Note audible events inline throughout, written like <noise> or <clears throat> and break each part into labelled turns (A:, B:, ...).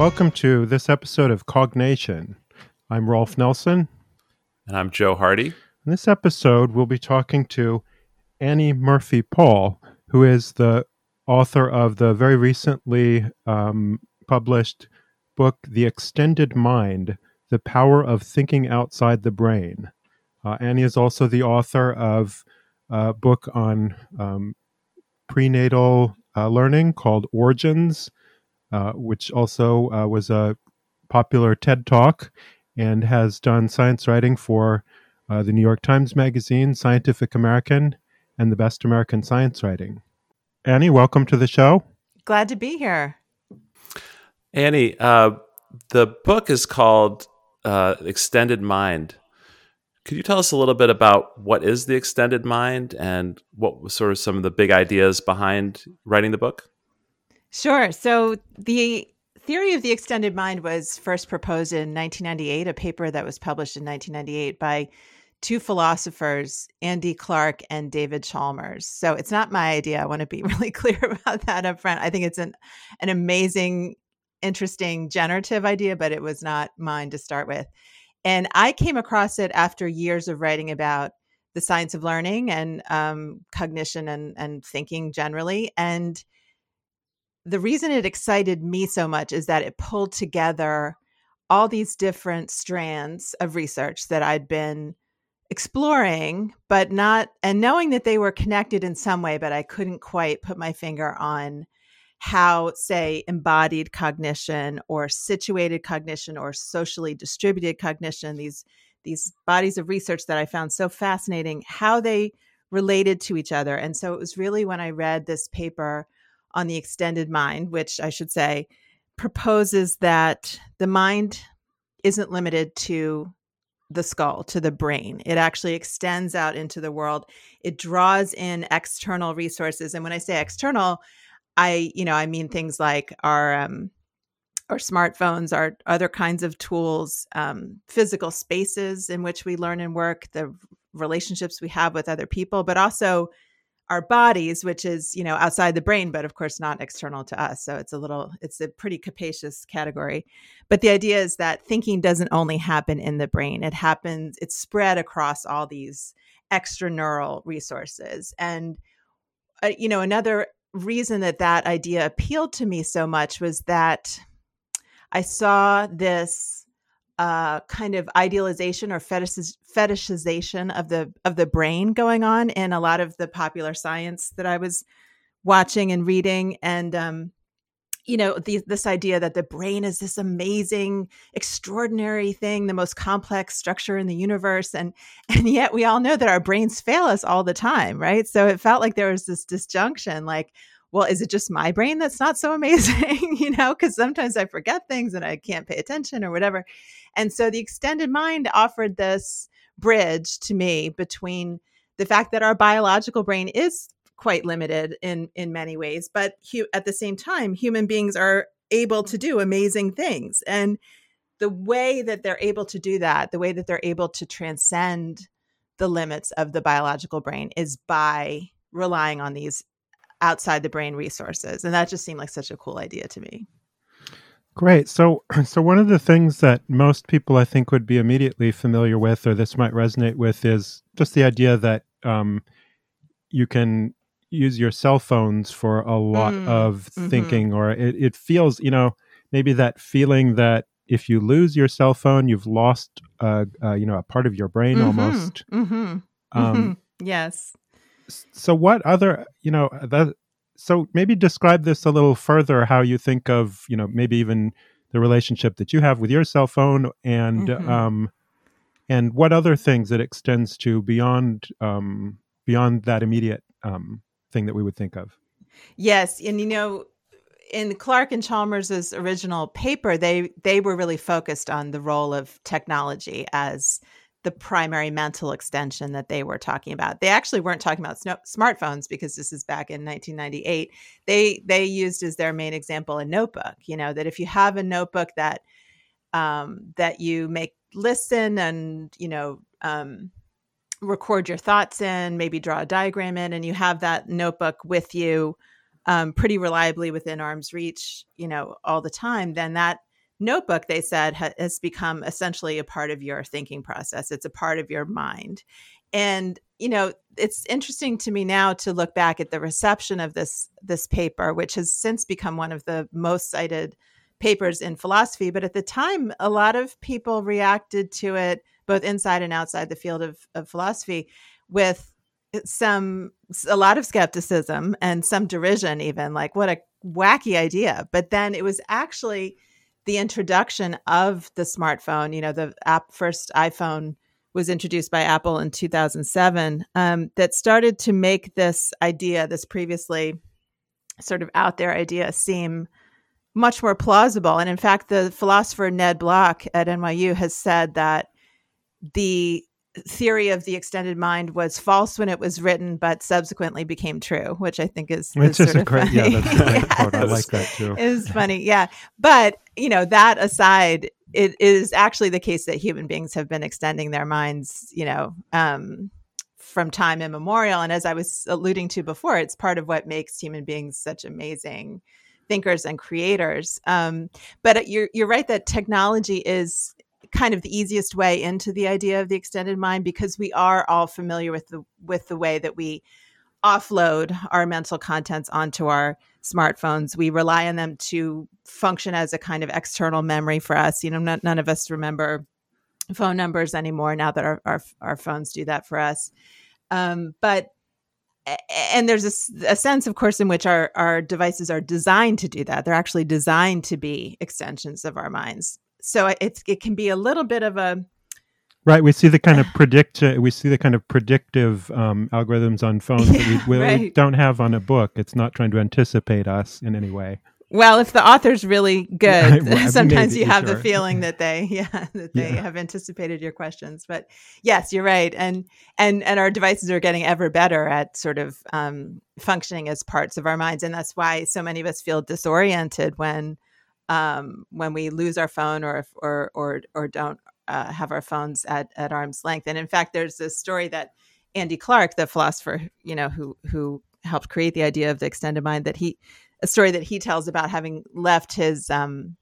A: Welcome to this episode of Cognation. I'm Rolf Nelson.
B: And I'm Joe Hardy.
A: In this episode, we'll be talking to Annie Murphy Paul, who is the author of the very recently um, published book, The Extended Mind The Power of Thinking Outside the Brain. Uh, Annie is also the author of a book on um, prenatal uh, learning called Origins, uh, which also uh, was a popular TED Talk and has done science writing for uh, the New York Times Magazine, Scientific American, and the Best American Science Writing. Annie, welcome to the show.
C: Glad to be here.
B: Annie, uh, the book is called uh, Extended Mind. Could you tell us a little bit about what is the extended mind and what was sort of some of the big ideas behind writing the book?
C: Sure. So the theory of the extended mind was first proposed in 1998, a paper that was published in 1998 by two philosophers, Andy Clark and David Chalmers. So it's not my idea. I want to be <laughs> really clear about that up front. I think it's an an amazing, interesting, generative idea, but it was not mine to start with. And I came across it after years of writing about the science of learning and um, cognition and, and thinking generally. And the reason it excited me so much is that it pulled together all these different strands of research that I'd been exploring, but not, and knowing that they were connected in some way, but I couldn't quite put my finger on how, say, embodied cognition or situated cognition or socially distributed cognition, these these bodies of research that I found so fascinating, how they related to each other. And so it was really when I read this paper on the extended mind, which I should say proposes that the mind isn't limited to the skull to the brain. It actually extends out into the world. It draws in external resources. And when I say external, I, you know, I mean things like our um our smartphones, our other kinds of tools, um, physical spaces in which we learn and work, the relationships we have with other people, but also our bodies, which is, you know, outside the brain, but of course not external to us. So it's a little, it's a pretty capacious category. But the idea is that thinking doesn't only happen in the brain, it happens, it's spread across all these extraneural resources. And, uh, you know, another reason that that idea appealed to me so much was that I saw this uh, kind of idealization or fetishiz- fetishization of the of the brain going on in a lot of the popular science that I was watching and reading, and um, you know the, this idea that the brain is this amazing, extraordinary thing, the most complex structure in the universe, and <laughs> and yet we all know that our brains fail us all the time, right? So it felt like there was this disjunction, like well, is it just my brain that's not so <laughs> amazing? you know, because sometimes I forget things and I can't pay attention or whatever. And so the extended mind offered this bridge to me between the fact that our biological brain is quite limited in in many ways, but hu- at the same time, human beings are able to do amazing things. And the way that they're able to do that, the way that they're able to transcend the limits of the biological brain is by relying on these outside the brain resources. And that just seemed like such a cool idea to me.
A: Great. So, <clears throat> so one of the things that most people I think would be immediately familiar with, or this might resonate with, is just the idea that um, you can use your cell phones for a lot mm, of mm-hmm. thinking, or it, it feels, you know, maybe that feeling that if you lose your cell phone, you've lost, uh, uh, you know, a part of your brain mm-hmm, almost.
C: Mm-hmm, um, mm-hmm. yes
A: so what other you know that so maybe describe this a little further how you think of you know maybe even the relationship that you have with your cell phone and mm-hmm. um and what other things it extends to beyond um beyond that immediate um thing that we would think of
C: yes and you know in Clark and Chalmers's original paper, they they were really focused on the role of technology as the primary mental extension that they were talking about. They actually weren't talking about smartphones because this is back in 1998. They they used as their main example a notebook. You know that if you have a notebook that um, that you make listen and you know um, record your thoughts in, maybe draw a diagram in, and you have that notebook with you um, pretty reliably within arm's reach, you know, all the time, then that notebook they said ha- has become essentially a part of your thinking process. It's a part of your mind. And you know it's interesting to me now to look back at the reception of this this paper which has since become one of the most cited papers in philosophy. But at the time a lot of people reacted to it both inside and outside the field of, of philosophy with some a lot of skepticism and some derision even like what a wacky idea. But then it was actually the introduction of the smartphone you know the app first iphone was introduced by apple in 2007 um, that started to make this idea this previously sort of out there idea seem much more plausible. And in fact the philosopher ned block at nyu has said that the theory of the extended mind was false when it was written, but subsequently became true, which I think is,
A: it's
C: just
A: a great,
C: funny.
A: yeah, that's a great quote. I like that too.
C: It's funny, yeah. But you know, that aside, it is actually the case that human beings have been extending their minds, you know, um, from time immemorial. And as I was alluding to before, it's part of what makes human beings such amazing thinkers and creators. Um, but you're you're right that technology is kind of the easiest way into the idea of the extended mind because we are all familiar with the with the way that we offload our mental contents onto our smartphones. We rely on them to function as a kind of external memory for us. You know, none, of us remember phone numbers anymore now that our our, our phones do that for us. Um, but and there's a, a, sense, of course, in which our, our devices are designed to do that. They're actually designed to be extensions of our minds so it's it can be a little bit of a
A: Right, we see the kind of <sighs> predict. We see the kind of predictive um, algorithms on phones that we, we right. don't have on a book. It's not trying to anticipate us in any way.
C: Well, if the author's really <laughs> good, well, <laughs> sometimes you have sure. the feeling <laughs> that they, yeah, that they yeah. have anticipated your questions. But yes, you're right, and and and our devices are getting ever better at sort of um, functioning as parts of our minds, and that's why so many of us feel disoriented when um, when we lose our phone or or or or don't uh, have our phones at at arm's length. And in fact, there's this story that Andy Clark, the philosopher, you know, who who helped create the idea of the extended mind, that he a story that he tells about having left his um,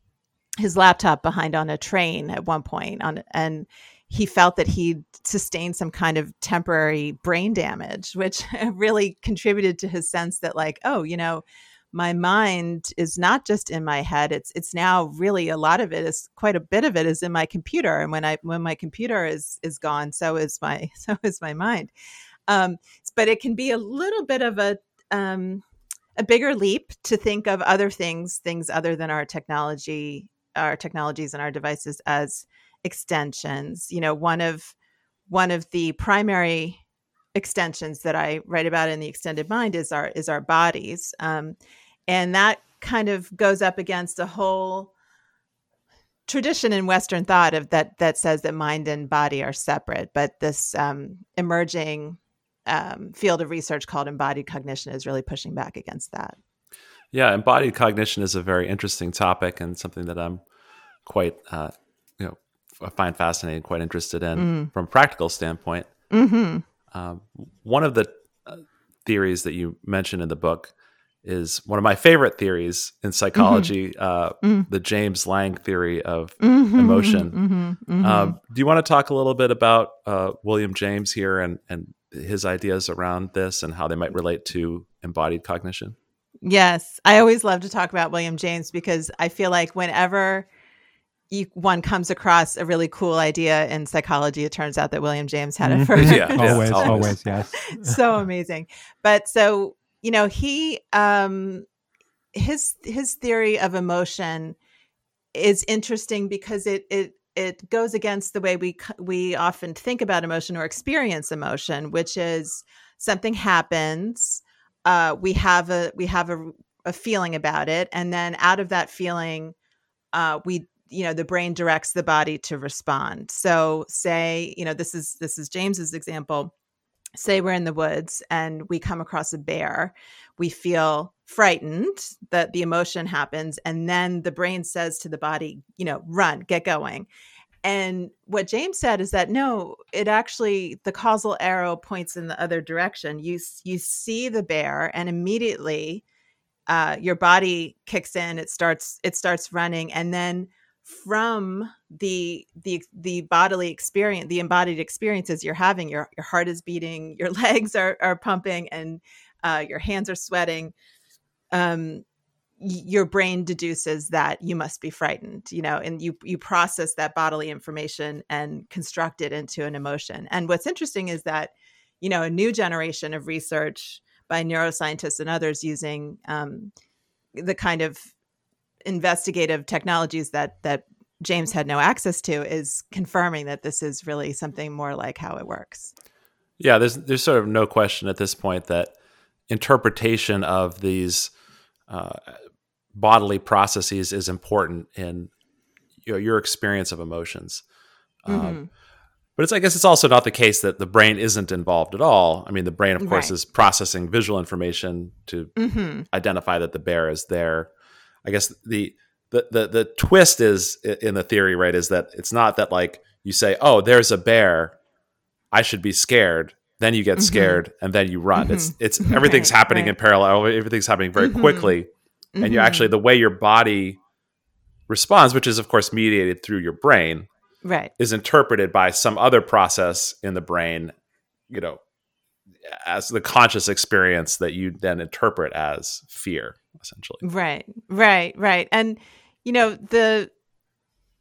C: his laptop behind on a train at one point on and he felt that he'd sustained some kind of temporary brain damage which <laughs> really contributed to his sense that like oh you know my mind is not just in my head it's it's now really a lot of it is quite a bit of it is in my computer and when i when my computer is is gone so is my <laughs> so is my mind. Um, but it can be a little bit of a um, a bigger leap to think of other things things other than our technology our technologies and our devices as extensions. You know one of one of the primary extensions that I write about in the extended mind is our is our bodies, um, and that kind of goes up against a whole tradition in Western thought of that that says that mind and body are separate. But this um, emerging um, field of research called embodied cognition is really pushing back against that.
B: Yeah, embodied cognition is a very interesting topic and something that I'm quite, uh, you know, I find fascinating, quite interested in mm. from a practical standpoint. Mm-hmm. Um, one of the uh, theories that you mentioned in the book is one of my favorite theories in psychology, mm-hmm. uh, mm-hmm. the James Lange theory of mm-hmm, emotion. Mm-hmm, mm-hmm. Um, do you want to talk a little bit about uh, William James here and, and his ideas around this and how they might relate to embodied cognition?
C: Yes, I always love to talk about William James because I feel like whenever you, one comes across a really cool idea in psychology, it turns out that William James had it mm-hmm. first.
A: Yeah, <laughs> always, always, yes. <laughs>
C: so amazing. But so you know, he um, his his theory of emotion is interesting because it it it goes against the way we we often think about emotion or experience emotion, which is something happens, uh, we have a we have a, a feeling about it, and then out of that feeling, uh, we you know the brain directs the body to respond. So say you know this is this is james's example. Say we're in the woods and we come across a bear. We feel frightened that the emotion happens and then the brain says to the body you know run get going. And what james said is that no it actually the causal arrow points in the other direction. You you see the bear and immediately uh, your body kicks in it starts it starts running and then from the the the bodily experience the embodied experiences you're having. Your your heart is beating <laughs> your legs are are pumping and uh, your hands are sweating. Um your brain deduces that you must be frightened you know and you you process that bodily information and construct it into an emotion. And what's interesting is that you know a new generation of research by neuroscientists and others using um, the kind of investigative technologies that that James had no access to is confirming that this is really something more like how it works.
B: Yeah, there's there's sort of no question at this point that interpretation of these uh, bodily processes is important in you know, your experience of emotions. Um, mm-hmm. but it's I guess it's also not the case that the brain isn't involved at all. I mean, the brain, of course, right. is processing visual information to mm-hmm. identify that the bear is there. I guess the the the the twist is in the theory, right? Is that it's not that like you say, "Oh, there's a bear, I should be scared." Then you get mm-hmm. scared, and then you run. Mm-hmm. It's <laughs> it's everything's right, happening right. in parallel. Everything's happening very mm-hmm. quickly, and you actually mm-hmm. the way your body responds, which is of course mediated through your brain,
C: right,
B: is interpreted by some other process in the brain. You know, as the conscious experience that you then interpret as fear essentially.
C: Right right right. And you know the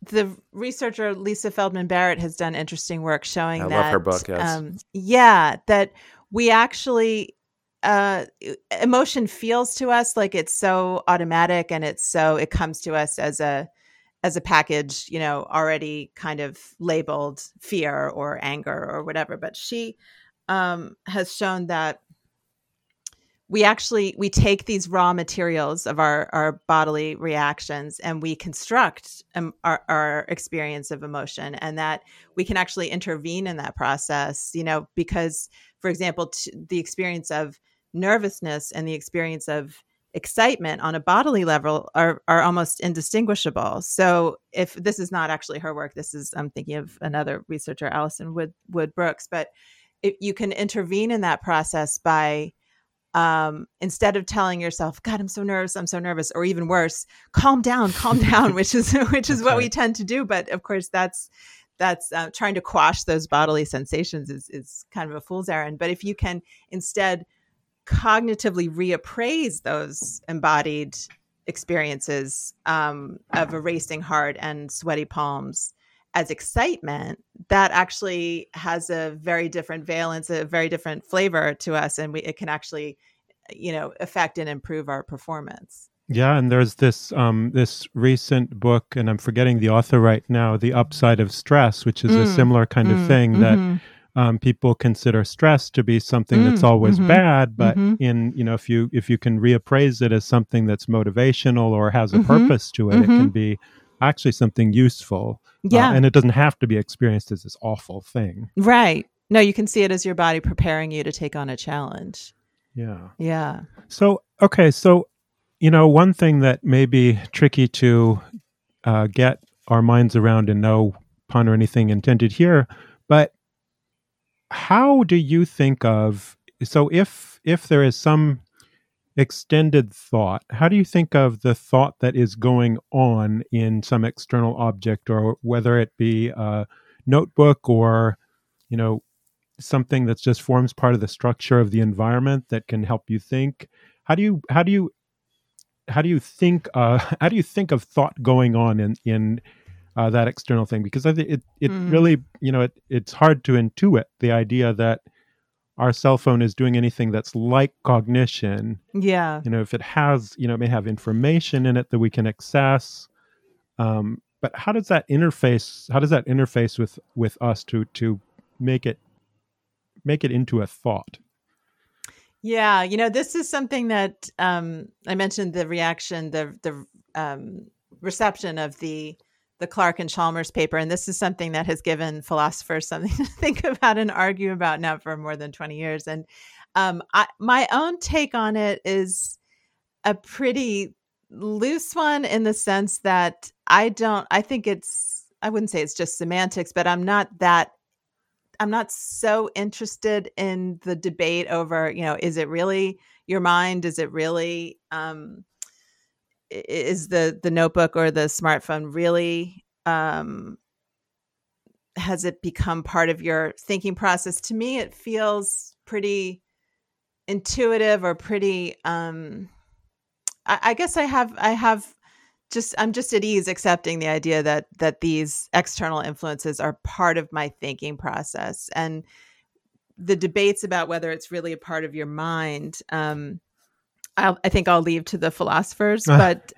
C: the researcher lisa feldman barrett has done interesting work showing
B: I
C: that
B: love her book yes. Um,
C: yeah that we actually uh emotion feels to us like it's so automatic and it's so it comes to us as a as a package you know already kind of labeled fear or anger or whatever. But she um, has shown that we actually we take these raw materials of our our bodily reactions and we construct um, our, our experience of emotion and that we can actually intervene in that process you know because for example t- the experience of nervousness and the experience of excitement on a bodily level are are almost indistinguishable. So if this is not actually her work this is i'm thinking of another researcher alison wood wood brooks but it, you can intervene in that process by um, instead of telling yourself, "God, I'm so nervous, I'm so nervous," or even worse, "Calm down, calm down," which is <laughs> which is what right. we tend to do. But of course, that's that's uh, trying to quash those bodily sensations is is kind of a fool's errand. But if you can instead cognitively reappraise those embodied experiences um, of a racing heart and sweaty palms as excitement, that actually has a very different valence, a very different flavor to us, and we, it can actually, you know, affect and improve our performance.
A: Yeah, and there's this um, this recent book, and I'm forgetting the author right now, "The Upside of Stress," which is mm. a similar kind mm. of thing mm-hmm. that um, people consider stress to be something mm. that's always mm-hmm. bad, but mm-hmm. in you know if you if you can reappraise it as something that's motivational or has a mm-hmm. purpose to it, it can mm-hmm. be actually something useful. Uh, yeah. Uh, and it doesn't have to be experienced as this awful thing.
C: Right. No, you can see it as your body preparing you to take on a challenge.
A: Yeah.
C: Yeah.
A: So, okay. So, you know, one thing that may be tricky to uh, get our minds around and no pun or anything intended here, but how do you think of so if if there is some extended thought, how do you think of the thought that is going on in some external object, or whether it be a notebook or, you know, something that just forms part of the structure of the environment that can help you think? How do you how do you how do you think uh, <laughs> how do you think of thought going on in in uh, that external thing? Because I think it it mm. really you know it it's hard to intuit the idea that our cell phone is doing anything that's like cognition
C: yeah.
A: you know if it has you know it may have information in it that we can access um, but how does that interface how does that interface with with us to to make it make it into a thought?
C: Yeah you know this is something that um, i mentioned the reaction the the um, reception of the the Clark and Chalmers paper. And this is something that has given philosophers something <laughs> to think about and argue about now for more than 20 years. And um, I, my own take on it is a pretty loose one in the sense that I don't, I think it's, I wouldn't say it's just semantics, but I'm not that. I'm not so interested in the debate over, you know, is it really your mind? Is it really um, is the the notebook or the smartphone really um, has it become part of your thinking process? To me, it feels pretty intuitive or pretty. Um, I, I guess I have I have just I'm just at ease accepting the idea that that these external influences are part of my thinking process and the debates about whether it's really a part of your mind um, I'll, i think I'll leave to the philosophers, <laughs> but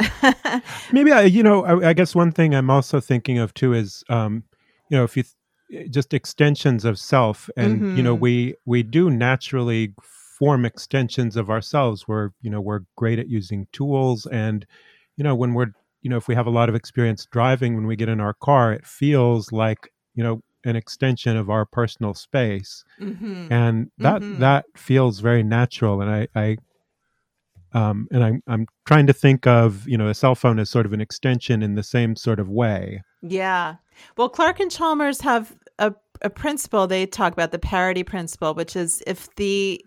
C: <laughs>
A: maybe I, you know, I, I, guess one thing I'm also thinking of too is, um, you know, if you th- just extensions of self, and mm-hmm. you know, mm-hmm. we we do naturally form extensions of ourselves. We're you know we're great at using tools, and you know when we're you know if we have a lot of experience driving, when we get in our car, it feels like you know an extension of our personal space mm-hmm. and that mm-hmm. that feels very natural and i i um, and I'm I'm trying to think of you know a cell phone as sort of an extension in the same sort of way.
C: Yeah. Well, Clark and Chalmers have a a principle. They talk about the parity principle, which is if the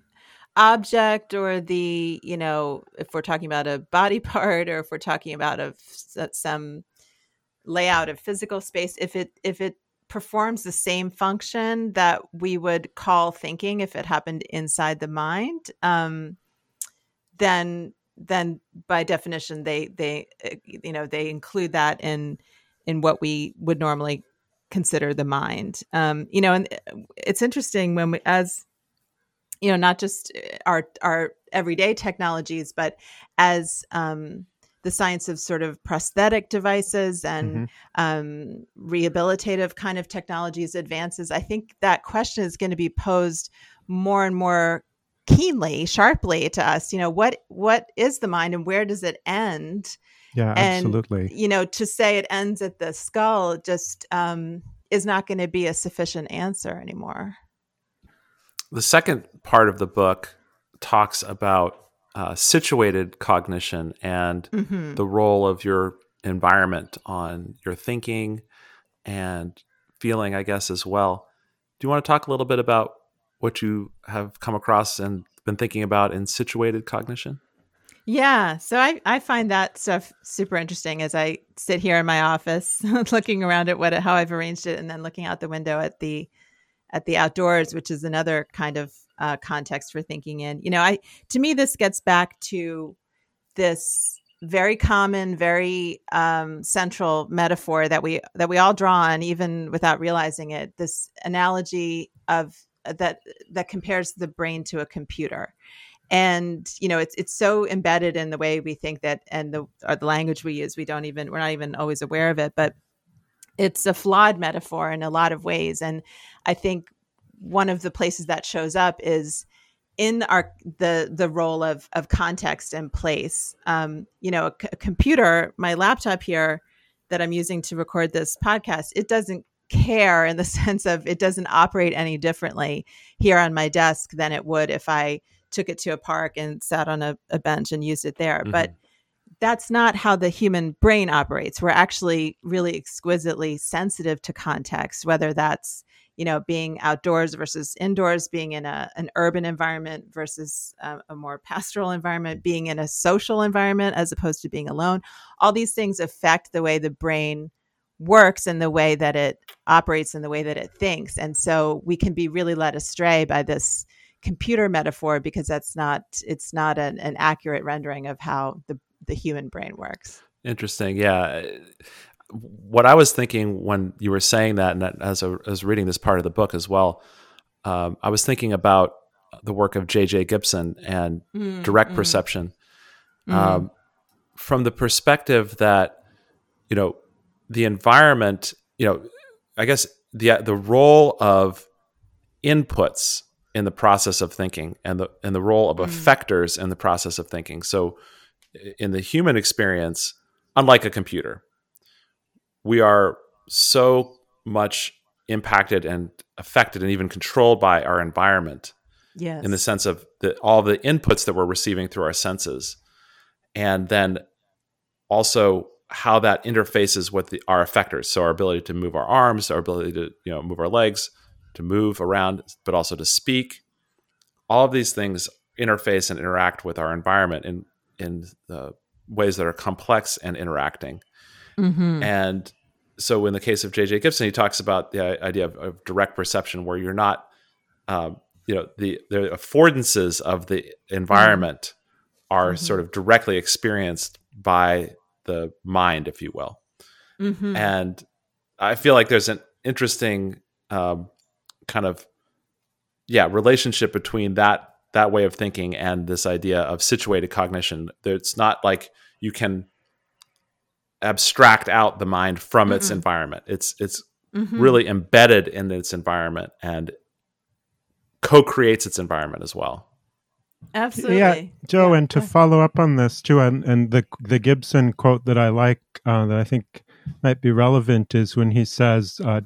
C: object or the you know if we're talking about a body <laughs> part or if we're talking about a some layout of physical space if it if it performs the same function that we would call thinking if it happened inside the mind um, then then by definition they they eh, you know they include that in in what we would normally consider the mind um you know and eh, it's interesting when we as you know not just eh, our our everyday technologies but as um the science of sort of prosthetic devices and mm-hmm. um, rehabilitative kind of technologies advances, I think that question is going to be posed more and more keenly sharply to us you know what what is the mind and where does it end?
A: Yeah
C: and,
A: absolutely.
C: you know to say it ends at the skull just um, is not going to be a sufficient answer anymore.
B: The second part of the book talks about uh, situated cognition and mm-hmm. the role of your environment on your thinking and feeling i guess as well. Do you want to talk a little bit about what you have come across and been thinking about in situated cognition?
C: Yeah, so I, I find that stuff super interesting as I sit here in my office <laughs> looking around at what how I've arranged it and then looking out the window at the at the outdoors, which is another kind of uh, context for thinking in. You know, I to me this gets back to this very common, very um, central metaphor that we that we all draw on, even without realizing it. This analogy of that that compares the brain to a computer. And you know it's it's so embedded in the way we think that and the or the language we use we don't even we're not even always aware of it but it's a flawed metaphor in a lot of ways. And i think one of the places that shows up is in our the the role of of context and place. Um you know a, c- a computer my laptop here that i'm using to record this podcast it doesn't care in the <laughs> sense of it doesn't operate any differently here on my desk than it would if I took it to a park and sat on a, a bench and used it there. Mm-hmm. But that's not how the human brain operates. We're actually really exquisitely sensitive to context, whether that's you know being outdoors versus indoors, being in a an urban environment versus a, a more pastoral environment, being in a social environment as opposed to being alone. All these things affect the way the brain works and the way that it operates and the way that it thinks. And so we can be really led astray by this computer metaphor because that's not it's not an, an accurate rendering of how the the human brain works.
B: Interesting. Yeah. What I was thinking when you were saying that, and as I was reading this part of the book as well, um, I was thinking about the work of J.J. Gibson and mm, direct mm. perception mm. Um, from the perspective that, you know, the environment, you know, I guess the the role of inputs in the process of thinking and the and the role of mm. effectors in the process of thinking. So in the human experience, unlike a computer, we are so much impacted and affected and even controlled by our environment.
C: Yes.
B: In the sense of the, all the inputs that we're receiving through our senses. And then also how that interfaces with the, our effectors. So our ability to move our arms, our ability to you know move our legs, to move around, but also to speak. All of these things interface and interact with our environment in in the ways that are complex and interacting.
C: Mm-hmm.
B: And so, in the case of J.J. Gibson, he talks about the idea of, of direct perception, where you're not, um, you know, the the affordances of the environment are
C: Mhm.
B: sort of directly experienced by the mind, if you will.
C: Mm-hmm.
B: And I feel like there's an interesting um, kind of yeah relationship between that that way of thinking and this idea of situated cognition. It's not like you can abstract out the mind from its
C: Mm-mm.
B: environment. It's it's
C: Mhm.
B: really embedded in its environment and co-creates its environment as well.
C: Absolutely.
A: Yeah, Joe,
C: Yeah.
A: and to follow up on this too, and, and the the Gibson quote that I like uh, that I think might be relevant is when he says, uh,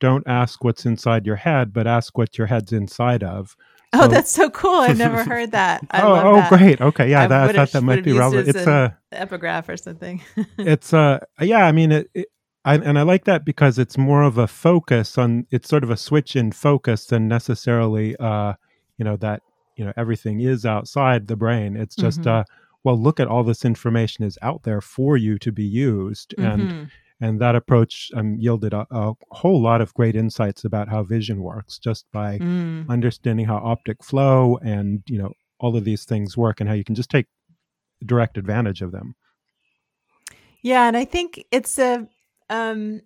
A: "Don't ask what's inside your head, but ask what your head's inside of."
C: Oh,
A: So-
C: that's so cool! I've never <laughs> heard that. I
A: oh, oh,
C: that.
A: great. Okay, yeah,
C: I
A: that, I thought that might be
C: it
A: relevant. It's
C: an
A: a
C: epigraph or something. <laughs>
A: it's a yeah i mean it, it I, and i like that because it's more of a focus on it's sort of a switch in focus than necessarily uh you know that you know everything is outside the brain it's just
C: Mhm.
A: uh well look at all this information is out there for you to be used and
C: Mhm.
A: and that approach um, yielded a, a whole lot of great insights about how vision works just by
C: Mm.
A: understanding how optic flow and you know all of these things work and how you can just take direct advantage of them
C: Yeah, and I think it's a um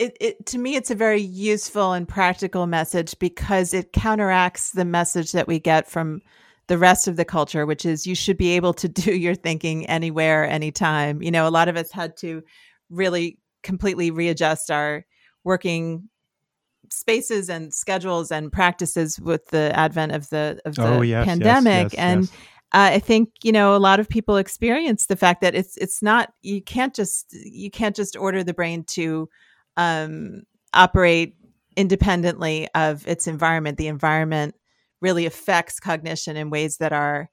C: it, it to me it's a very useful and practical message because it counteracts the message that we get from the rest of the culture which is you should be able to <laughs> do your thinking anywhere anytime. You know, a lot of us had to really completely readjust our working spaces and schedules and practices with the advent of the of the
A: oh yes
C: pandemic
A: yes,
C: and
A: yes.
C: uh, I think you know a lot of people experience the fact that it's it's not you can't just you can't just order the brain to um, operate independently of its environment. The environment really affects cognition in ways that are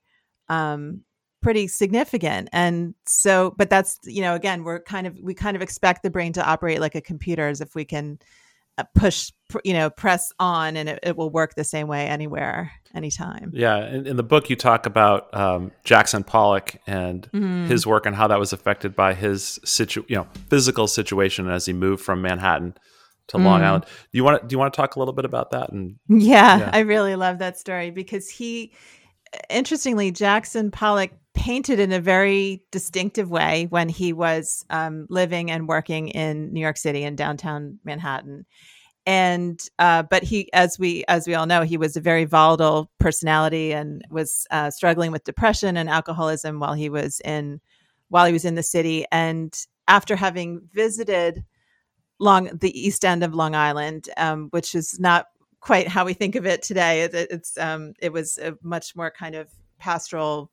C: um, pretty significant. And so, but that's you know again we're kind of we kind of expect the brain to operate like a computer as if we can push you know press on and it, it will work the same way anywhere anytime.
B: Yeah, in, in the book you talk about um, Jackson Pollock and
C: Mhm.
B: his work and how that was affected by his situ, you know, physical situation as he moved from Manhattan to Long
C: Mm.
B: Island. Do you want to do you want to talk a little bit about that? And
C: Yeah,
B: Yeah.
C: I really love that story because he, interestingly, Jackson Pollock painted in a very distinctive way when he was um, living and working in New York City in downtown Manhattan. And uh, but he, as we as we all know, he was a very volatile personality and was uh, struggling with depression and alcoholism while he was in while he was in the city. And after having visited long the east end of Long Island, um, which is not quite how we think of it today. It, it- it's um, it was a much more kind of pastoral,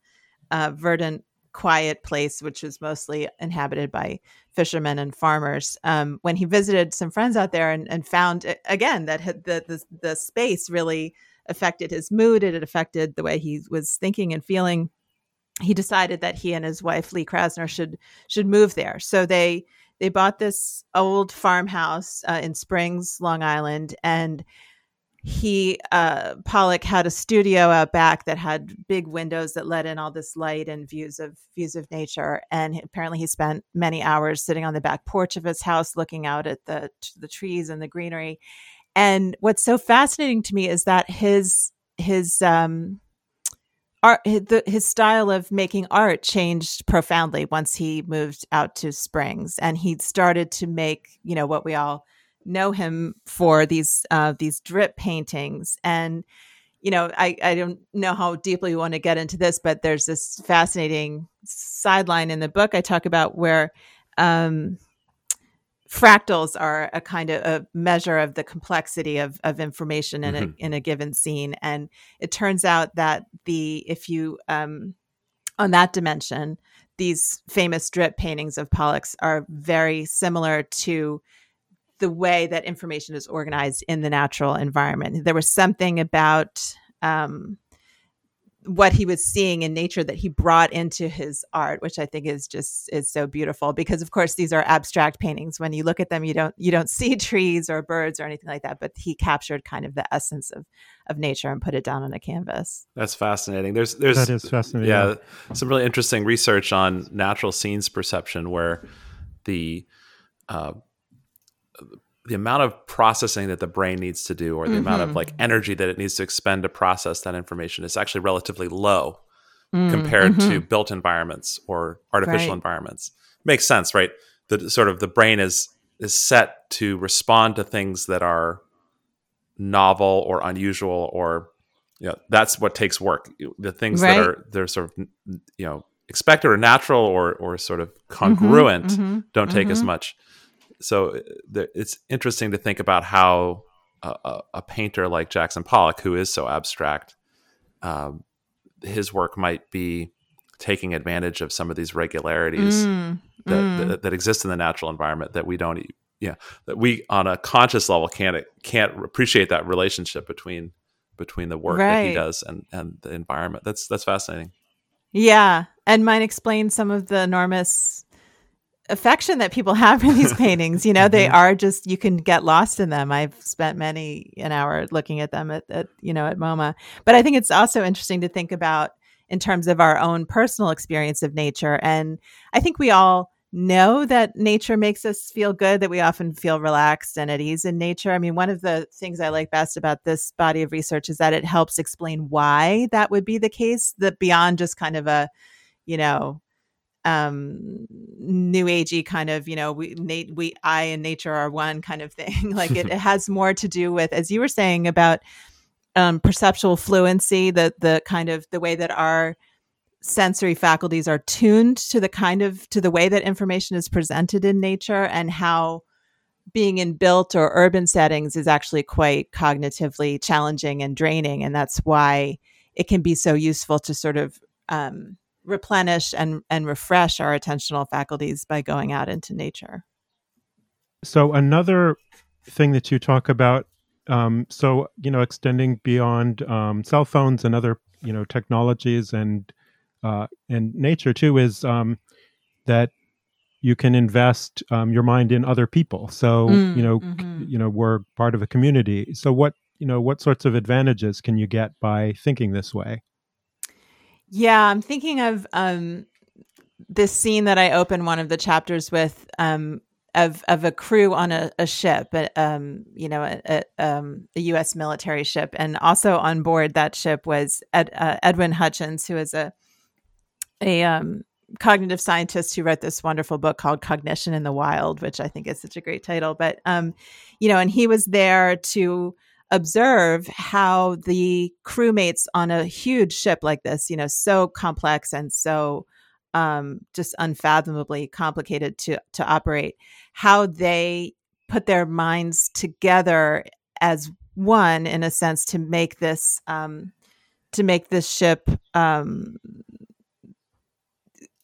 C: uh, verdant, quiet place, which was mostly inhabited by fishermen and farmers. Um, when he visited some friends out there and, and found again that the, the the space really affected his mood, it affected the way he was thinking and feeling. He decided that he and his wife Lee Krasner should should move there. So they they bought this old farmhouse uh, in Springs, Long Island, and he uh, Pollock had a studio out back that had big windows that let in all this light and views of views of nature. And apparently, he spent many hours sitting on the back porch of his house, looking out at the the trees and the greenery. And what's so fascinating to me is that his his um, art his, style of making art changed profoundly once he moved out to springs and he started to make you know what we all know him for these uh, these drip paintings and you know I, I don't know how deeply you want to get into this but there's this fascinating sideline in the book i talk about where um, fractals are a kind of a measure of the complexity of, of information in
B: Mhm.
C: a in a given scene and it turns out that the if you um on that dimension these famous drip paintings of Pollock's are very similar to the way that information is organized in the natural environment. There was something about um what he was seeing in nature that he brought into his art which i think is just is so beautiful because of course these are abstract paintings. When you look at them you don't you don't see <laughs> trees or birds or anything like that but he captured kind of the essence of of nature and put it down on a canvas.
B: That's fascinating. There's there's
A: that is fascinating
B: yeah some really interesting research on natural scenes perception where the uh, the amount of processing that the brain needs to do or the mm-hmm. amount of mm-hmm. like energy that it needs to expend to process that information is actually relatively low mm, compared mm-hmm. to built environments or artificial right. environments makes sense right the sort of the brain is is set to respond to things that are novel or unusual or you know that's what takes work the things right. that are they're sort of you know expected or natural or or sort of mm-hmm. congruent mm-hmm. don't take as much so uh, it's interesting to think about how a, a, painter like Jackson Pollock, who is so abstract, um, his work might be taking advantage of some of these regularities mm, that, mm. that, that exist in the natural environment that we don't, yeah, that we on a conscious level can't can't appreciate that relationship between between the work right. that he does and and the environment. That's that's fascinating.
C: Yeah, and might explain some of the enormous affection that people <laughs> have for these paintings. You know, they mm-hmm. are just you can get lost in them. I've spent many an hour looking at them at, at you know at MoMA. But I think it's also interesting to think about in terms of our own personal experience of nature. And I think we all know that nature makes us feel good, that we often feel relaxed and at ease in nature. I mean, one of the things I like best about this body of research is that it helps explain why that would be the case, that beyond just kind of a, you know, um new agey kind of you know we Nate we I and nature are one kind of thing. <laughs> Like it, it <laughs> has more to do with as you were saying about um perceptual fluency the the kind of the way that our sensory faculties are tuned to the kind of to the way that information is presented in nature and how being in built or urban settings is actually quite cognitively challenging and draining. And that's why it can be so useful to sort of um, replenish and, and refresh our attentional faculties by going out into nature.
A: So, another thing that you talk about, um, so, you know, extending beyond um, cell phones and other, you know, technologies and, uh, and nature too, is um, that you can invest um, your mind in other people. So, mm, you know, mm-hmm. c- you know, we're part of a community. So, what, you know, what sorts of advantages can you get by thinking this way?
C: Yeah, I'm thinking of um, this scene that I open one of the chapters with um, of of a crew on a, a ship, um, you know, a, a, um, a, U.S. military ship, and also on board that ship was Ed, uh, Edwin Hutchins, who is a a um, cognitive scientist who wrote this wonderful book called Cognition in the Wild, which I think is such a great title. But um, you know, and he was there to observe how the crewmates on a huge ship like this, you know, so complex and so um, just unfathomably complicated to to operate, how they put their minds together as one in a sense to make this um, to make this ship um,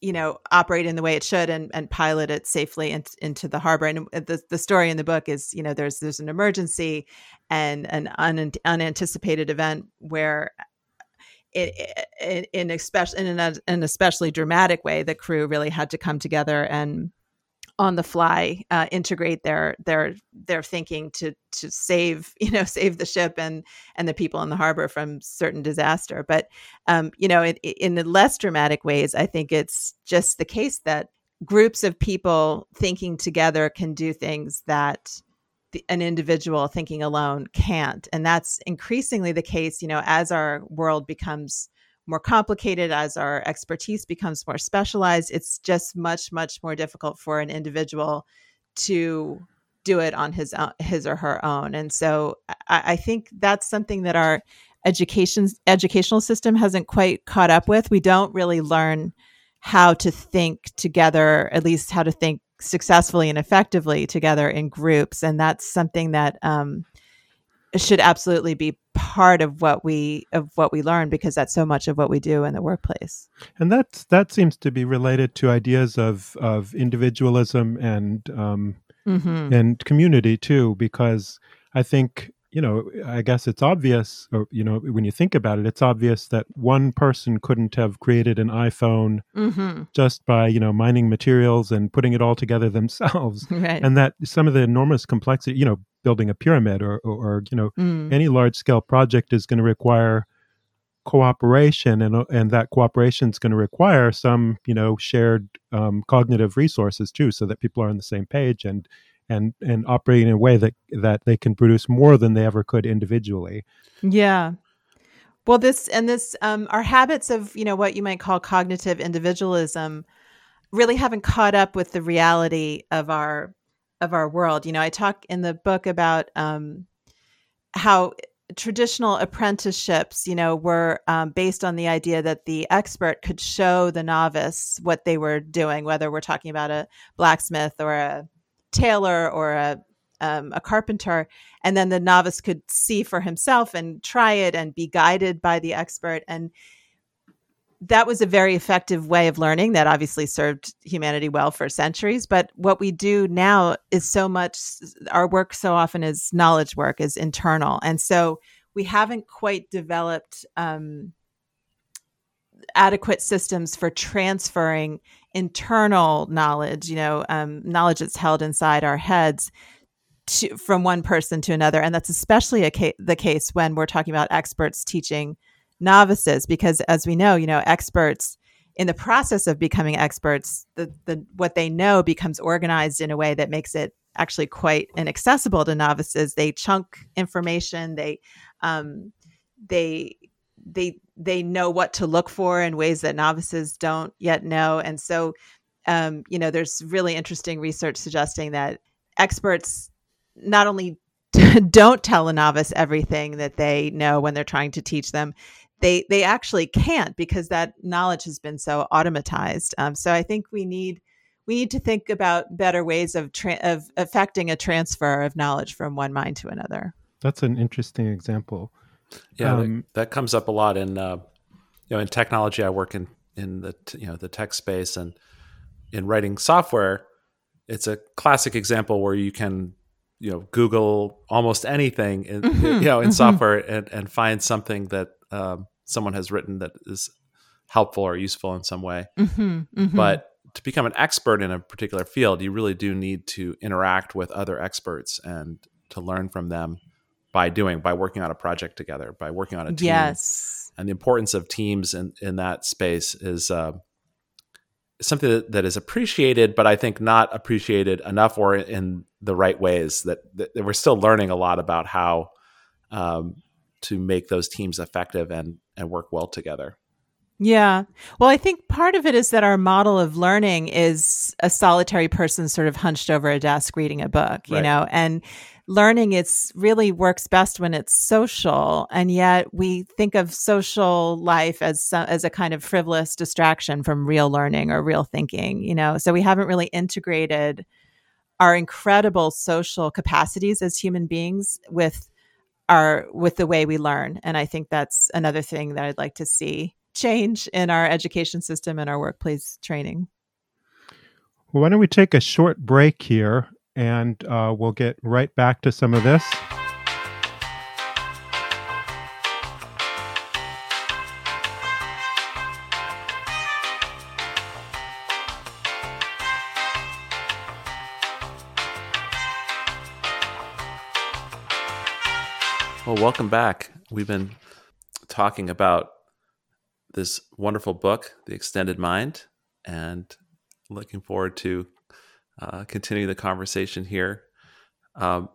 C: you know operate in the way it should and, and pilot it safely in, into the harbor. And uh, the, the story in the book is you know there's there's an emergency and an un, unanticipated event where it, it in especially in an, an especially dramatic way the crew really had to come together and on the fly uh, integrate their their their thinking to to save <laughs> you know save the ship and and the people in the harbor from certain disaster. But um, you know in, in the less dramatic ways i think it's just the case that groups of people thinking together can do things that the, an individual thinking alone can't. And that's increasingly the case you know as our world becomes more complicated as our expertise becomes more specialized it's just much much more difficult for an individual to do it on his own, his or her own. And so I, I think that's something that our education educational system hasn't quite caught up with. We don't really learn how to think together at least how to think successfully and effectively together in groups. And that's something that um, should absolutely be part of what we of what we learn because that's so much of what we do in the workplace.
A: And that that seems to be related to ideas of of individualism and um, mm-hmm. and community too, because I think you know, I guess it's obvious, or, you know, when you think about it, it's obvious that one person couldn't have created an iPhone
C: Mm-hmm.
A: just by, you know, mining materials and putting it all together <laughs> themselves. <laughs>
C: Right.
A: And that some of the enormous complexity, you know, building a pyramid or, or, or you know,
C: Mm.
A: any large scale project is going to require cooperation and, uh, and that cooperation is going to require some, you know, shared um, cognitive resources too, so that people are on the same page and, and, and operate in a way that, that they can produce more than they ever could individually.
C: Yeah. Well, this and this, um, our habits of, you know, what you might call cognitive individualism really haven't caught up with the reality of our of our world. You know, I talk in the book about um, how traditional apprenticeships, you know, were um, based on the idea that the expert could show the novice what they were doing, whether we're talking about a blacksmith or a tailor or a um, a carpenter, and then the novice could see for himself and try it and be guided by the expert and that was a very effective way of learning that obviously served humanity well for centuries. But what we do now is so much our work so often is knowledge work is internal. And so we haven't quite developed um, adequate systems for transferring internal knowledge you know um, knowledge that's held inside our heads to, from one person to another. And that's especially ca- the case when we're talking about experts teaching novices because as we know you know experts in the process of becoming experts the, the what they know becomes organized in a way that makes it actually quite inaccessible to novices. They chunk information. They um, they they they know what to look for in ways that novices don't yet know. And so um, you know there's really interesting research suggesting that experts not only <laughs> don't tell a novice everything that they know when they're trying to teach them they they actually can't because that knowledge has been so automatized um, so i think we need we need to think about better ways of tra- of affecting a transfer of knowledge from one mind to another
A: That's an interesting example.
B: Yeah, that-
A: Um,
B: that, comes up a lot in uh, you know in technology. I work in in the t- you know the tech space and in writing software. It's a classic example where you can you know Google almost anything in
C: Mhm,
B: you know in
C: mhm.
B: software and and find something that um, someone has written that is helpful or useful in some way.
C: Mhm, mhm.
B: But to become an expert in a particular field, you really do need to interact with other experts and to learn from them by doing, by working on a project together, by working on a team.
C: yes
B: And the importance of teams in, in that space is uh, something that, that is appreciated, but I think not appreciated enough or in the right ways. That, that, that we're still learning a lot about how um, to make those teams effective and and work well together.
C: Yeah. Well, I think part of it is that our model of learning is a solitary person sort of hunched over a desk reading a book, you
B: Right.
C: know, and learning it's really works best when it's social and yet we think of social life as as a kind of frivolous distraction from real learning or real thinking you know so we haven't really integrated our incredible social capacities as human beings with our with the way we learn and i think that's another thing that i'd like to see change in our education system and our workplace training
A: Well, why don't we take a short break here and uh, we'll get right back to some of this.
B: Welcome back. We've been talking about this wonderful book, The Extended Mind, and looking forward to uh, continuing the conversation here. Um,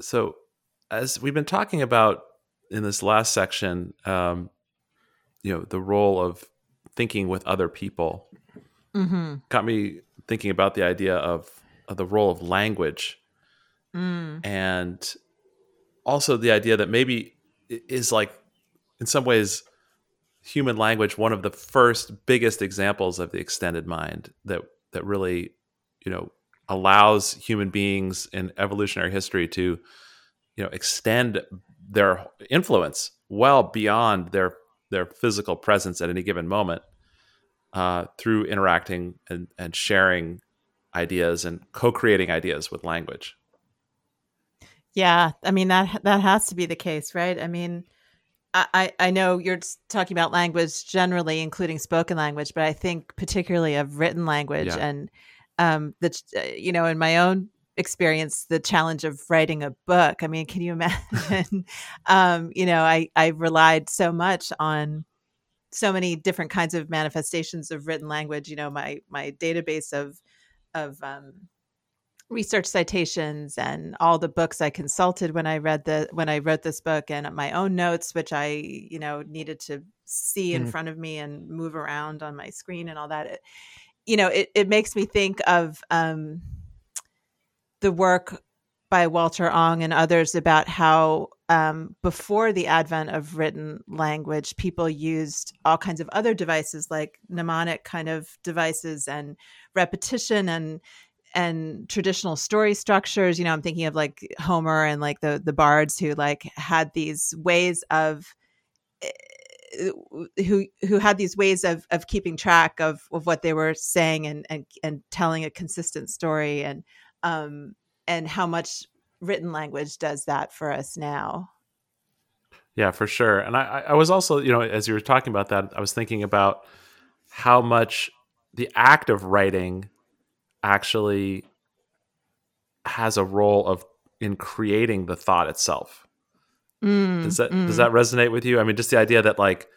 B: so, as we've been talking about in this last section, um, you know, the role of thinking with other people
C: mm-hmm.
B: got me thinking about the idea of, of the role of language
C: mm.
B: and also the idea that maybe is like in some ways human language one of the first biggest examples of the extended mind that that really you know allows human beings in evolutionary history to you know extend their influence well beyond their their physical presence at any given moment uh, through interacting and, and sharing ideas and co-creating ideas with language
C: Yeah, I mean that that has to be the case, right? I mean, I I know you're talking about language generally, including spoken language, but I think particularly of written language
B: Yeah.
C: and um the you know in my own experience the challenge of writing a book. I mean, can you <laughs> imagine? um, you know, I I relied so much on so many different kinds of manifestations of written language. You know, my my database of of um, research citations and all the books I consulted when I read the when I wrote this book and my own notes, which I you know needed to see in
A: Mm.
C: front of me and move around on my screen and all that. It, you know, it it makes me think of um, the work by Walter Ong and others about how um, before the advent of written language, people used all kinds of other devices like mnemonic kind of devices and repetition and and traditional story structures. You know, I'm thinking of like Homer and like the the bards who like had these ways of eh, who who had these ways of of keeping track of of what they were saying and and and telling a consistent story and um and how much written language does that for us now.
B: Yeah, for sure. And I, I I was also, you know, as you were talking about that, I was thinking about how much the act of writing actually has a role of in creating the thought itself.
C: Mm,
B: Does that
C: mm.
B: does that resonate with you? I mean, just the idea that like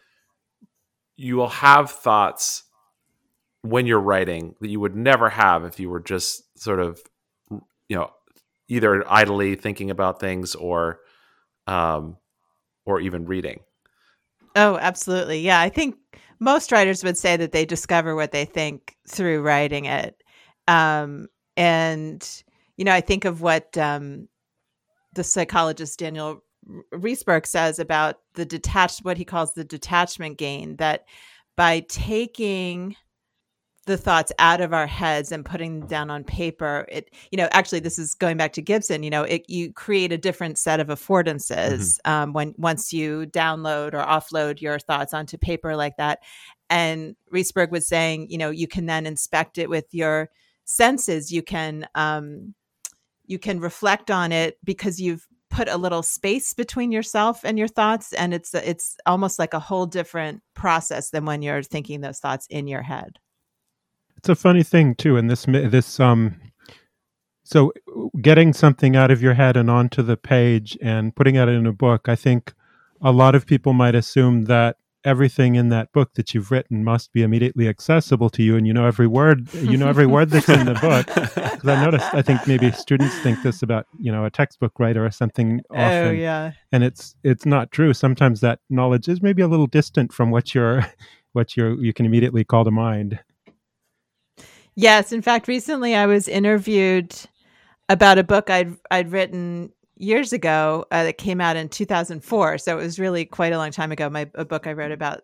B: you will have thoughts when you're writing that you would never have if you were just sort of you know either idly thinking about things or um or even reading.
C: Oh, absolutely. Yeah, I think most writers would say that they discover what they think through writing it. Um, and you know, I think of what um, the psychologist Daniel Reisberg says about the detached, what he calls the detachment gain, that by taking the thoughts out of our heads and putting them down on paper it you know actually this is going back to gibson you know it you create a different set of affordances um, when once you download or offload your thoughts onto paper like that. And Reisberg was saying you know you can then inspect it with your senses you can um, you can reflect on it because you've put a little space between yourself and your thoughts and it's it's almost like a whole different process than when you're thinking those thoughts in your head
A: It's a funny thing too, and this this um. So, getting something out of your head and onto the page and putting it in a book, I think a lot of people might assume that everything in that book that you've written must be immediately accessible to you, and you know every word. You know every word that's in the book. <laughs> Because I noticed, I think maybe students think this about you know a textbook writer or something oh, often,
C: oh yeah
A: and it's it's not true. Sometimes that knowledge is maybe a little distant from what you're <laughs> what you're you can immediately call to mind.
C: Yes, in fact, recently I was interviewed about a book I'd I'd written years ago uh, that came out in 2004. So it was really quite a long time ago. My a book I wrote about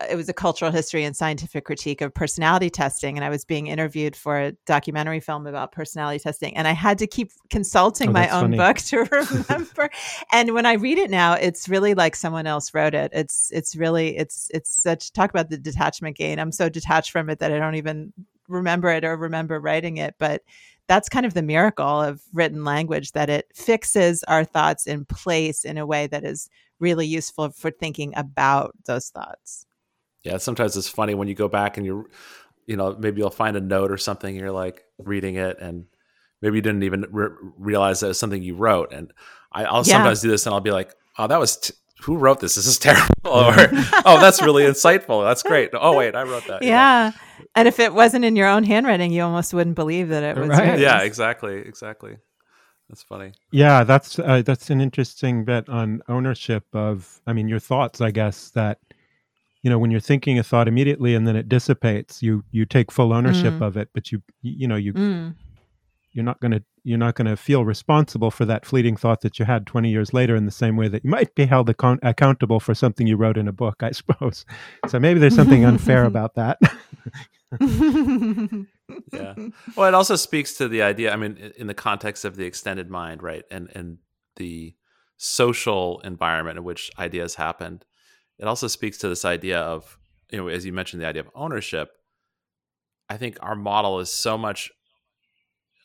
C: uh, it was a cultural history and scientific critique of personality testing, and I was being interviewed for a documentary film about personality testing, and I had to keep consulting
A: Oh,
C: my own
A: funny.
C: book to <laughs> remember. and when I read it now, it's really like someone else wrote it. It's it's really it's it's such talk about the detachment gain. I'm so detached from it that I don't even remember it or remember writing it, but that's kind of the miracle of written language that it fixes our thoughts in place in a way that is really useful for thinking about those thoughts.
B: Yeah, sometimes it's funny when you go back and you're, you know, maybe you'll find a note or something. You're like reading it, and maybe you didn't even re- realize that it was something you wrote. And I, I'll
C: Yeah.
B: sometimes do this, and I'll be like, "Oh, that was t- who wrote this? This is terrible." <laughs> or, "Oh, that's really insightful. That's great." Oh, wait, I wrote that. you know?
C: Yeah. And if it wasn't in your own handwriting, you almost wouldn't believe that it was
A: Right.
C: yours.
B: yeah, exactly, exactly. That's funny.
A: Yeah, that's uh, that's an interesting bit on ownership of. I mean, your thoughts. I guess that you know when you're thinking a thought immediately and then it dissipates, you you take full ownership
C: Mm.
A: of it, but you you know you
C: Mm.
A: You're not gonna you're not gonna feel responsible for that fleeting thought that you had 20 years later in the same way that you might be held account- accountable for something you wrote in a book. I <laughs> suppose. So maybe there's something unfair <laughs> about that. <laughs>
B: Yeah. Well, it also speaks to the idea. I mean, in the context of the extended mind, right, and and the social environment in which ideas happened, it also speaks to this idea of, you know, as you mentioned, the idea of ownership. I think our model is so much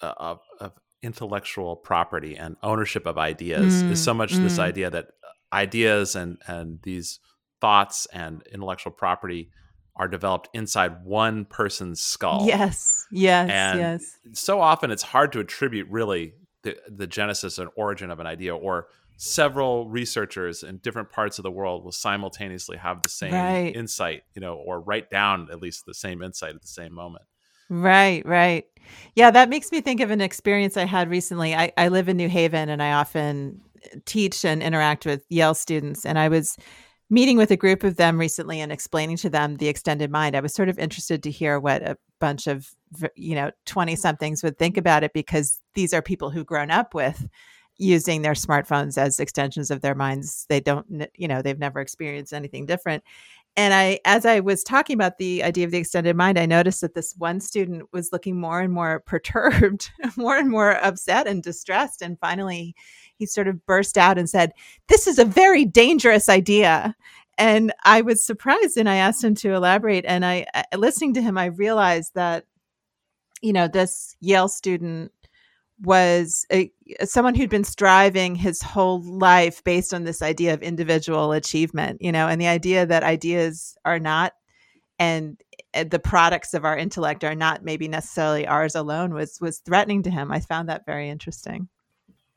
B: of, of intellectual property and ownership of ideas
C: Mm,
B: is so much this
C: mm.
B: idea that ideas and and these thoughts and intellectual property are developed inside one person's skull.
C: Yes, yes,
B: And
C: yes.
B: So often it's hard to attribute really the, the genesis and origin of an idea or several researchers in different parts of the world will simultaneously have the same
C: Right.
B: insight, you know, or write down at least the same insight at the same moment.
C: Right, right. Yeah, that makes me think of an experience I had recently. I, I live in New Haven and I often uh, teach and interact with Yale students. And I was meeting with a group of them recently and explaining to them the extended mind. I was sort of interested to hear what a bunch of, you know, 20 somethings would think about it because these are people who've grown up with using their smartphones as extensions of their minds. They don't, you know, they've never experienced anything different and I, as I was talking about the idea of the extended mind, I noticed that this one student was looking more and more <laughs> perturbed, more and more upset and distressed. And finally, he sort of burst out and said, This is a very dangerous idea. And I was surprised and I asked him to elaborate. And I, I- listening to him, I realized that, you know, this Yale student was a, someone who'd been striving his whole life based on this idea of individual achievement, you know, and the idea that ideas are not and uh, the products of our intellect are not maybe necessarily ours alone was was threatening to him. I found that very interesting.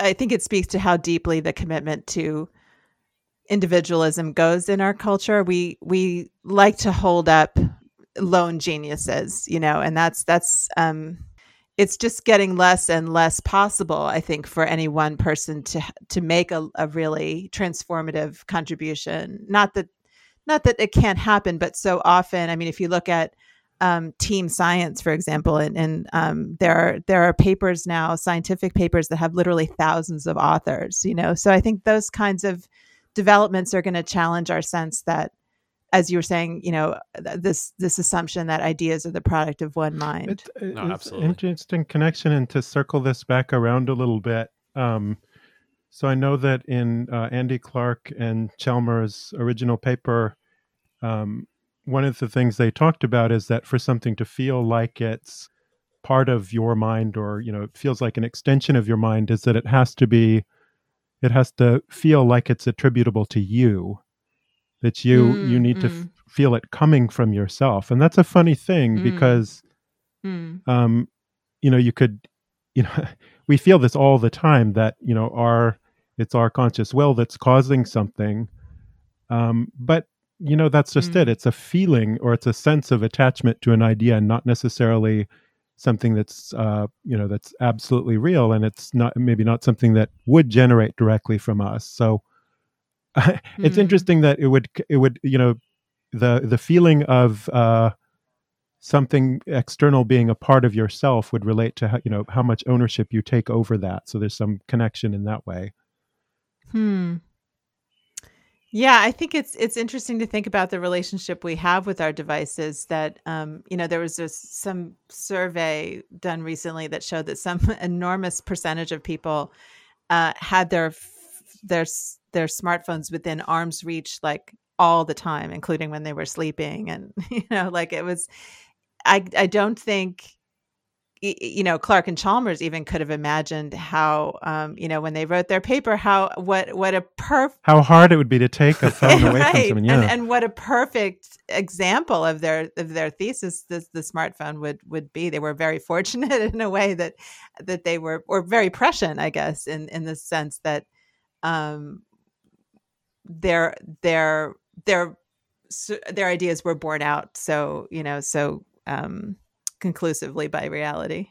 C: I think it speaks to how deeply the commitment to individualism goes in our culture. We we like to hold up lone geniuses, you know, and that's that's um it's just getting less and less possible i think for any one person to to make a, a really transformative contribution. Not that not that it can't happen but so often i mean if you look at um, team science for example and, and um, there are there are papers now scientific papers that have literally thousands of authors you know? So i think those kinds of developments are going to challenge our sense that as you were saying you know this this assumption that ideas are the product of one mind
A: It, it's
B: No, absolutely.
A: interesting connection, and to circle this back around a little bit. Um, so I know that in uh, Andy Clark and Chalmers' original paper, um, one of the things they talked about is that for something to feel like it's part of your mind, or you know, it feels like an extension of your mind, is that it has to be, it has to feel like it's attributable to you. That you you
C: Mm,
A: need to
C: mm.
A: f- feel it coming from yourself, and that's a funny thing
C: Mm.
A: because
C: Mm.
A: um, you know, you could, you know, <laughs> we feel this all the time that you know our it's our conscious will that's causing something, um, but you know that's just
C: Mm.
A: it. It's a feeling or it's a sense of attachment to an idea, and not necessarily something that's uh, you know that's absolutely real, and it's not maybe not something that would generate directly from us. So <laughs> it's
C: Mm.
A: interesting that it would it would you know the the feeling of uh, something external being a part of yourself would relate to how, you know how much ownership you take over that so there's some connection in that way
C: Hmm. Yeah, I think it's it's interesting to think about the relationship we have with our devices. That um, you know, there was this, some survey done recently that showed that some <laughs> enormous percentage of people uh, had their their their smartphones within arm's reach, like all the time, including when they were sleeping, and <laughs> you know, like it was. I I don't think you know Clark and Chalmers even could have imagined how um, you know when they wrote their paper how what what a perfect
A: how hard it would be to take a <laughs> phone away from someone yeah
C: and, and what a perfect example of their of their thesis this the smartphone would would be they were very <laughs> fortunate in a way that that they were or very prescient i guess in in the sense that um their their their their ideas were borne out so you know so um conclusively by reality.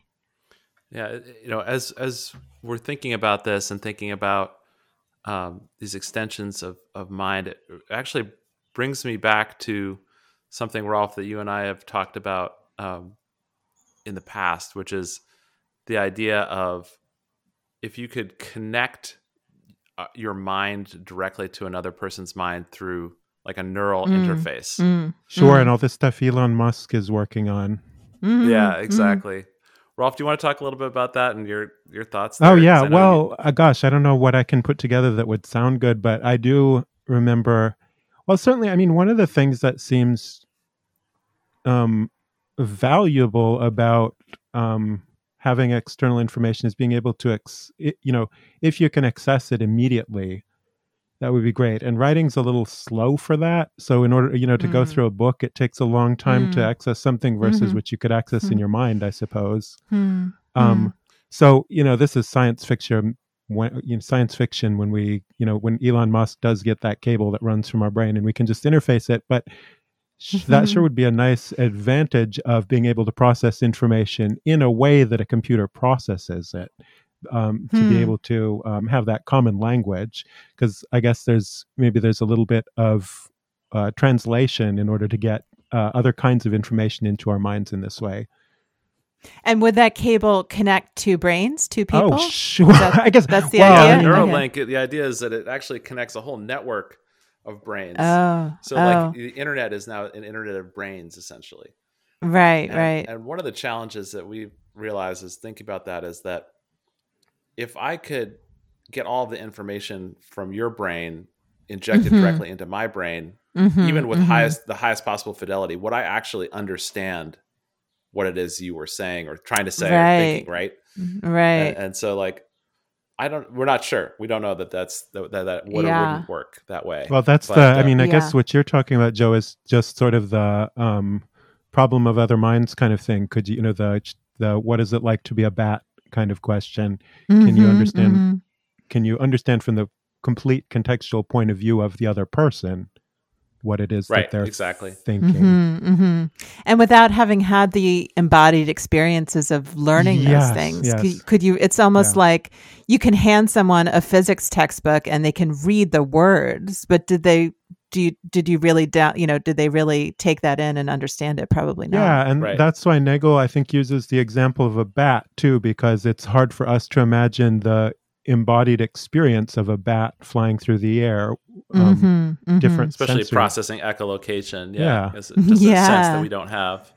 B: Yeah, you know, as as we're thinking about this and thinking about um, these extensions of of mind, it actually brings me back to something, Rolf, that you and I have talked about um, in the past, which is the idea of if you could connect uh, your mind directly to another person's mind through like a neural
C: Mm.
B: interface.
C: Mm.
A: sure
C: Mm.
A: and all this stuff elon musk is working on
C: Mhm.
B: Yeah,
C: Mhm.
B: exactly. Rolf, do you want to talk a little bit about that and your your thoughts?
A: oh
B: there?
A: yeah
B: 'Cause I know you-
A: well uh, gosh i don't know what i can put together that would sound good but i do remember well certainly i mean one of the things that seems um valuable about um having external information is being able to, ex- it, you know, if you can access it immediately, that would be great. And writing's a little slow for that. So in order, you know, to mm. go through a book, it takes a long time mm. to access something versus mm-hmm. what you could access mm. in your mind, I suppose. Mm. Um, so you know, this is science fiction. When, you know, science fiction when we, you know, when Elon Musk does get that cable that runs from our brain and we can just interface it, but that sure would be a nice advantage of being able to process information in a way that a computer processes it um, to hmm. be able to um, have that common language because i guess there's maybe there's a little bit of uh, translation in order to get uh, other kinds of information into our minds in this way
C: and would that cable connect two brains to oh, people?
A: Oh, sure. That, <laughs> I guess
C: that's the well, idea.
B: Neuralink, okay. the idea is that it actually connects a whole network of brains.
C: Oh,
B: so
C: oh.
B: like the internet is now an internet of brains, essentially.
C: Right,
B: and,
C: right.
B: And one of the challenges that we realize is think about that is that if I could get all the information from your brain injected mm-hmm. directly into my brain, mm-hmm, even with mm-hmm. highest the highest possible fidelity, would I actually understand what it is you were saying or trying to say right. or thinking, right?
C: Mm-hmm. Right.
B: And, and, so like I don't we're not sure. We don't know that that's that that, that would yeah. or wouldn't work that way.
A: Well, that's but, the I mean, I yeah. guess what you're talking about Joe is just sort of the um problem of other minds kind of thing. Could you you know the the what is it like to be a bat kind of question. Mm-hmm, can you mm-hmm, understand? Mm-hmm. Can you understand from the complete contextual point of view of the other person what it is
B: right,
A: that they're
B: exactly
A: thinking?
C: Mm-hmm, mm-hmm, and without having had the embodied experiences of learning
A: yes,
C: those things,
A: yes.
C: could, could, you? It's almost yeah. like you can hand someone a physics textbook and they can read the words, but did they do you did you really doubt you know did they really take that in and understand it probably not
A: yeah and right. that's why nagel i think uses the example of a bat too because it's hard for us to imagine the embodied experience of a bat flying through the air um, mm-hmm, mm-hmm. different
B: especially
A: sensory.
B: processing echolocation yeah, yeah. It's just yeah. a sense that we don't have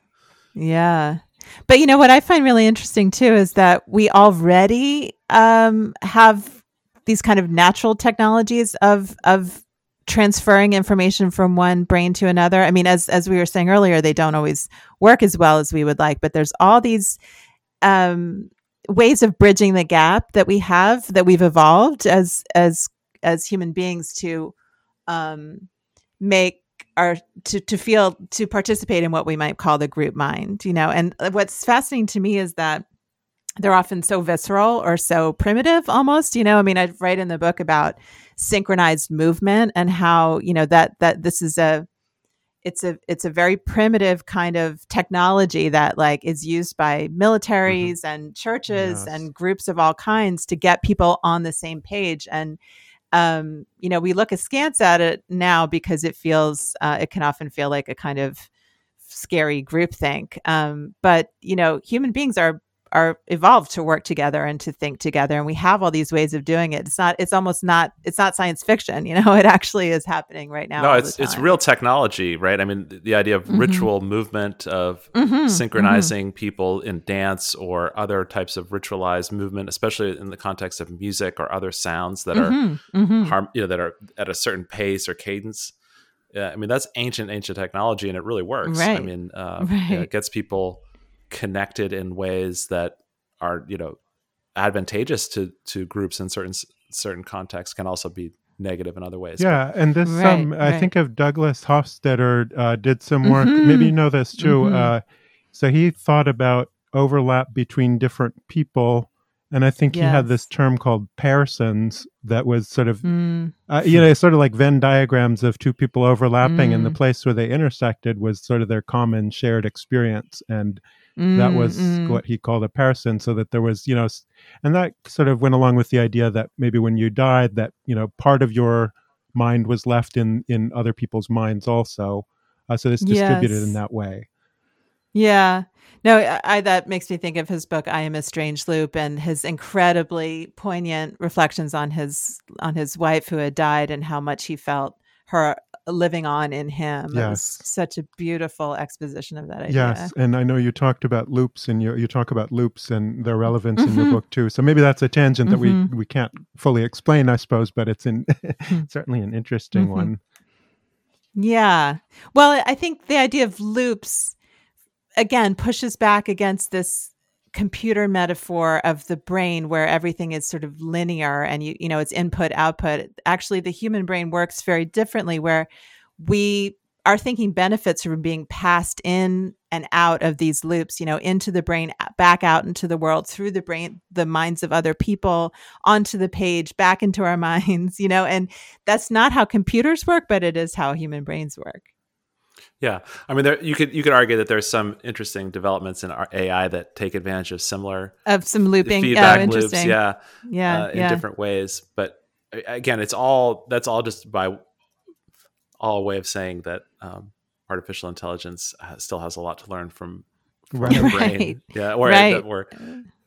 C: yeah but you know what i find really interesting too is that we already um, have these kind of natural technologies of of transferring information from one brain to another. I mean, as as we were saying earlier, they don't always work as well as we would like, but there's all these um, ways of bridging the gap that we have that we've evolved as as as human beings to um, make our to to feel to participate in what we might call the group mind. You know, and what's fascinating to me is that they're often so visceral or so primitive almost you know i mean i write in the book about synchronized movement and how you know that that this is a it's a it's a very primitive kind of technology that like is used by militaries mm-hmm. and churches yes. and groups of all kinds to get people on the same page and um you know we look askance at it now because it feels uh, it can often feel like a kind of scary groupthink um but you know human beings are are evolved to work together and to think together and we have all these ways of doing it it's not it's almost not it's not science fiction <laughs> you know it actually is happening right now
B: no it's it's real technology right i mean the, idea of mm-hmm. ritual movement of mm-hmm. mm-hmm. synchronizing mm-hmm. people in dance or other types of ritualized movement especially in the context of music or other sounds that are mm-hmm. Mm-hmm. harm you know that are at a certain pace or cadence yeah, I mean that's ancient, ancient technology, and it really works.
C: Right.
B: I mean, uh, <laughs> right. it gets people connected in ways that are you know advantageous to to groups in certain certain contexts can also be negative in other ways.
A: Yeah, and this right, um, right. I think of Douglas Hofstadter uh, did some work. Mm-hmm. Maybe you know this too. Mm-hmm. Uh, so he thought about overlap between different people, and I think yes. he had this term called pairsons that was sort of mm. uh, you know sort of like Venn diagrams of two people overlapping, mm. and the mm. place where they intersected was sort of their common shared experience and Mm, that was mm. what he called a person, so that there was, you know, and that sort of went along with the idea that maybe when you died, that you know, part of your mind was left in in other people's minds also. Uh, so it's distributed yes. in that way.
C: Yeah. No, I, I, that makes me think of his book "I Am a Strange Loop" and his incredibly poignant reflections on his on his wife who had died and how much he felt her living on in him.
A: Yes.
C: such a beautiful exposition of that idea.
A: Yes. And I know you talked about loops and you, you talk about loops and their relevance mm-hmm. in your mm-hmm. book too. So maybe that's a tangent that we, mm-hmm. we can't fully explain, I suppose, but it's in, hmm. <laughs> certainly an interesting mm-hmm. one.
C: Yeah. Well, I think the idea of loops again pushes back against this computer metaphor of the brain where everything is sort of linear and you you know it's input output. Actually the human brain works very differently where we our thinking benefits from being passed in and out of these loops you know into the brain back out into the world through the brain the minds of other people onto the page back into our <laughs> minds you know and that's not how computers work but it is how human brains work
B: yeah, I mean, there, you could you could argue that there's some interesting developments in our AI that take advantage of similar
C: of some looping
B: feedback
C: oh,
B: loops, yeah,
C: yeah,
B: uh, in
C: yeah.
B: different ways. But again, it's all that's all just by all way of saying that um, artificial intelligence has, still has a lot to learn from, from
A: Right.
B: the brain, <laughs> yeah, or,
C: Right.
B: or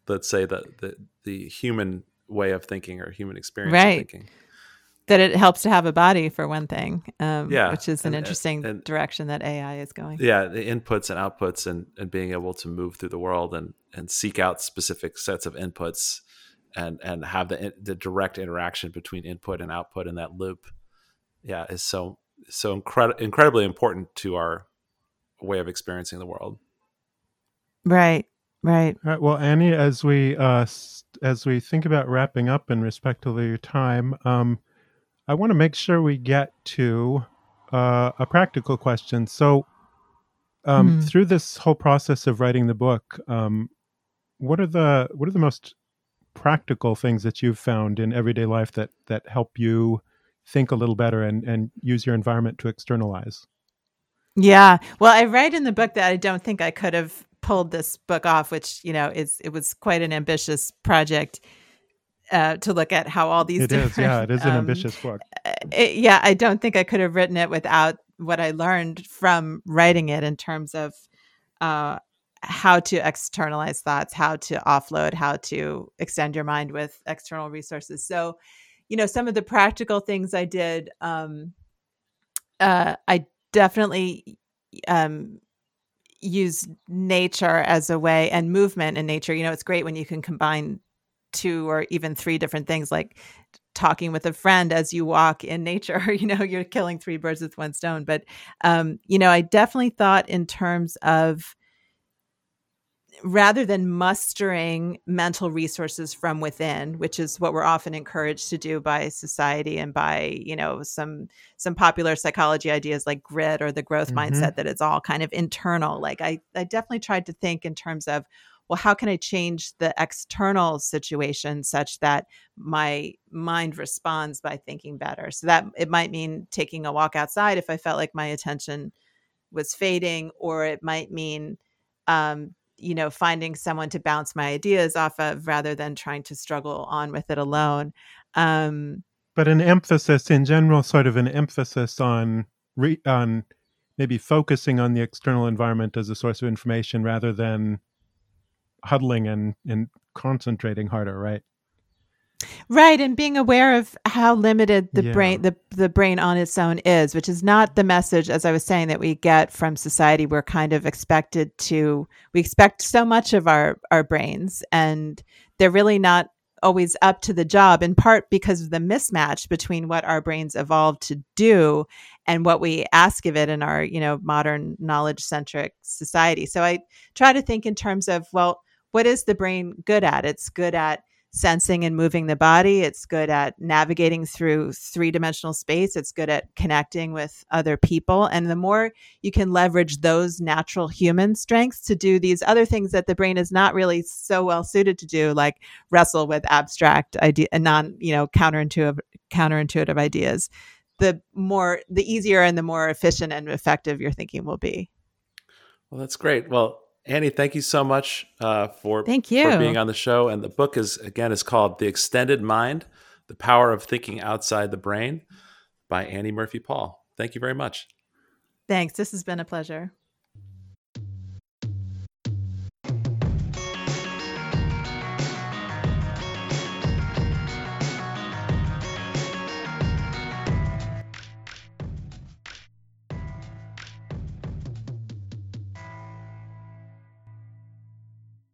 B: let's say the, the the human way of thinking or human experience
C: Right.
B: of thinking.
C: That it helps to have a body for one thing um,
B: Yeah,
C: which is an
B: and-
C: interesting
B: and-
C: direction that ai is going.
B: Yeah the inputs and outputs and, and being able to move through the world and and seek out specific sets of inputs and and have the the direct interaction between input and output in that loop yeah is so so incredi- incredibly important to our way of experiencing the world.
C: Right right.
A: All right, well, Annie, as we uh, as we think about wrapping up in respect to your time, um, I want to make sure we get to uh, a practical question. So, um,
C: Mhm.
A: through this whole process of writing the book, um, what are the what are the most practical things that you've found in everyday life that that help you think a little better and and use your environment to externalize?
C: Yeah. Well, I write in the book that I don't think I could have pulled this book off, which, you know, is it was quite an ambitious project uh, to look at how all these
A: It is, yeah, it is an
C: um,
A: ambitious book.
C: uh, it- yeah, I don't think I could have written it without what I learned from writing it in terms of uh, how to externalize thoughts, how to offload, how to extend your mind with external resources. So, you know, some of the practical things I did, um, uh, I definitely um, use nature as a way and movement in nature. You know, it's great when you can combine two or even three different things like talking with a friend as you walk in nature <laughs> you know you're killing three birds with one stone but um you know i definitely thought in terms of rather than mustering mental resources from within which is what we're often encouraged to do by society and by you know some some popular psychology ideas like grit or the growth
A: Mhm.
C: mindset that it's all kind of internal like i i definitely tried to think in terms of well how can i change the external situation such that my mind responds by thinking better? So that it might mean taking a walk outside if i felt like my attention was fading or it might mean um you know finding someone to bounce my ideas off of rather than trying to struggle on with it alone. Um
A: but an emphasis in general sort of an emphasis on re- on maybe focusing on the external environment as a source of information rather than huddling and and concentrating harder right
C: Right, and being aware of how limited the
A: Yeah.
C: brain the the brain on its own is, which is not the message as I was saying that we get from society. We're kind of expected to we expect so much of our our brains and they're really not always up to the job in part because of the mismatch between what our brains evolved to do and what we ask of it in our, you know, modern knowledge centric society. So I try to think in terms of well, what is the brain good at? It's good at sensing and moving the body. It's good at navigating through three dimensional space. It's good at connecting with other people. And the more you can leverage those natural human strengths to do these other things that the brain is not really so well suited to do, like wrestle with abstract idea and uh, non, you know, counterintuitive counterintuitive ideas, the more the easier and the more efficient and effective your thinking will be.
B: well that's great well annie thank you so much uh, for
C: Thank you.
B: for being on the show and the book is again is called the extended mind the power of thinking outside the brain by annie murphy paul thank you very much
C: Thanks. This has been a pleasure.